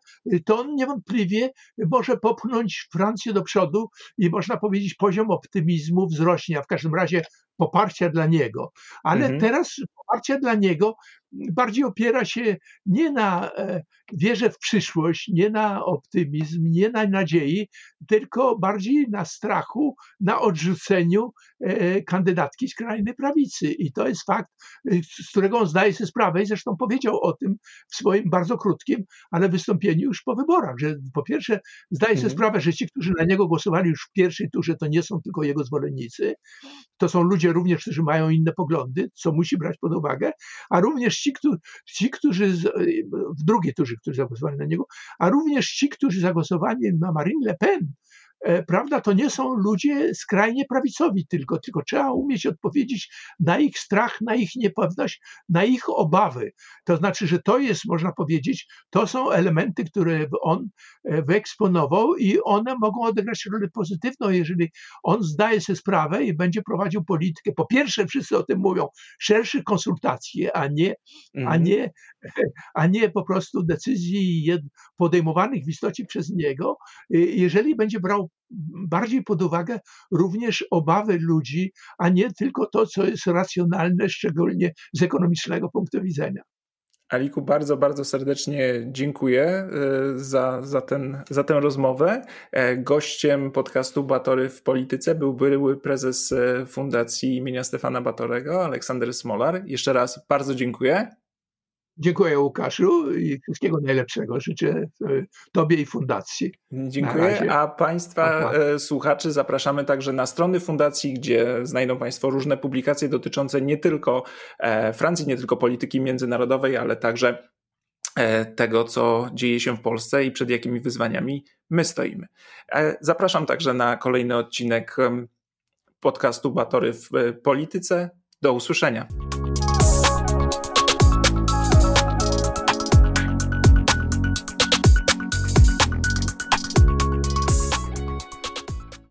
to on niewątpliwie może popchnąć Francję do przodu i można powiedzieć poziom optymizmu wzrośnie, a w każdym razie poparcia dla niego. Ale mhm. teraz poparcie dla niego bardziej opiera się nie na e, wierze w przyszłość, nie na optymizm, nie na nadziei, tylko bardziej na strachu, na odrzuceniu e, kandydatki skrajnej prawicy. I to jest fakt, e, z którego on zdaje sobie sprawę i zresztą powiedział o tym w swoim bardzo krótkim, ale wystąpieniu już po wyborach, że po pierwsze zdaje sobie mhm. sprawę, że ci, którzy na niego głosowali już w pierwszej turze, to nie są tylko jego zwolennicy, to są ludzie również, którzy mają inne poglądy, co musi brać pod uwagę, a również ci, którzy, ci, którzy w drugiej turze, którzy zagłosowali na niego, a również ci, którzy zagłosowali na Marine Le Pen, E, prawda, to nie są ludzie skrajnie prawicowi tylko, tylko trzeba umieć odpowiedzieć na ich strach, na ich niepewność, na ich obawy. To znaczy, że to jest, można powiedzieć, to są elementy, które on e, wyeksponował i one mogą odegrać rolę pozytywną, jeżeli on zdaje sobie sprawę i będzie prowadził politykę. Po pierwsze, wszyscy o tym mówią, szerszych konsultacji, a nie, a mhm. nie, a nie po prostu decyzji podejmowanych w istocie przez niego. Jeżeli będzie brał bardziej pod uwagę również obawy ludzi, a nie tylko to, co jest racjonalne, szczególnie z ekonomicznego punktu widzenia. Aliku, bardzo, bardzo serdecznie dziękuję y, za, za, ten, za tę rozmowę. E, gościem podcastu Batory w Polityce był były prezes e, Fundacji imienia Stefana Batorego, Aleksander Smolar. Jeszcze raz bardzo dziękuję. Dziękuję Łukaszu i wszystkiego najlepszego życzę e, Tobie i Fundacji. Dziękuję, a Państwa Aha. E, słuchaczy zapraszamy także na strony Fundacji, gdzie znajdą Państwo różne publikacje dotyczące nie tylko e, Francji, nie tylko polityki międzynarodowej, ale także tego, co dzieje się w Polsce i przed jakimi wyzwaniami my stoimy. Zapraszam także na kolejny odcinek podcastu Batory w Polityce. Do usłyszenia.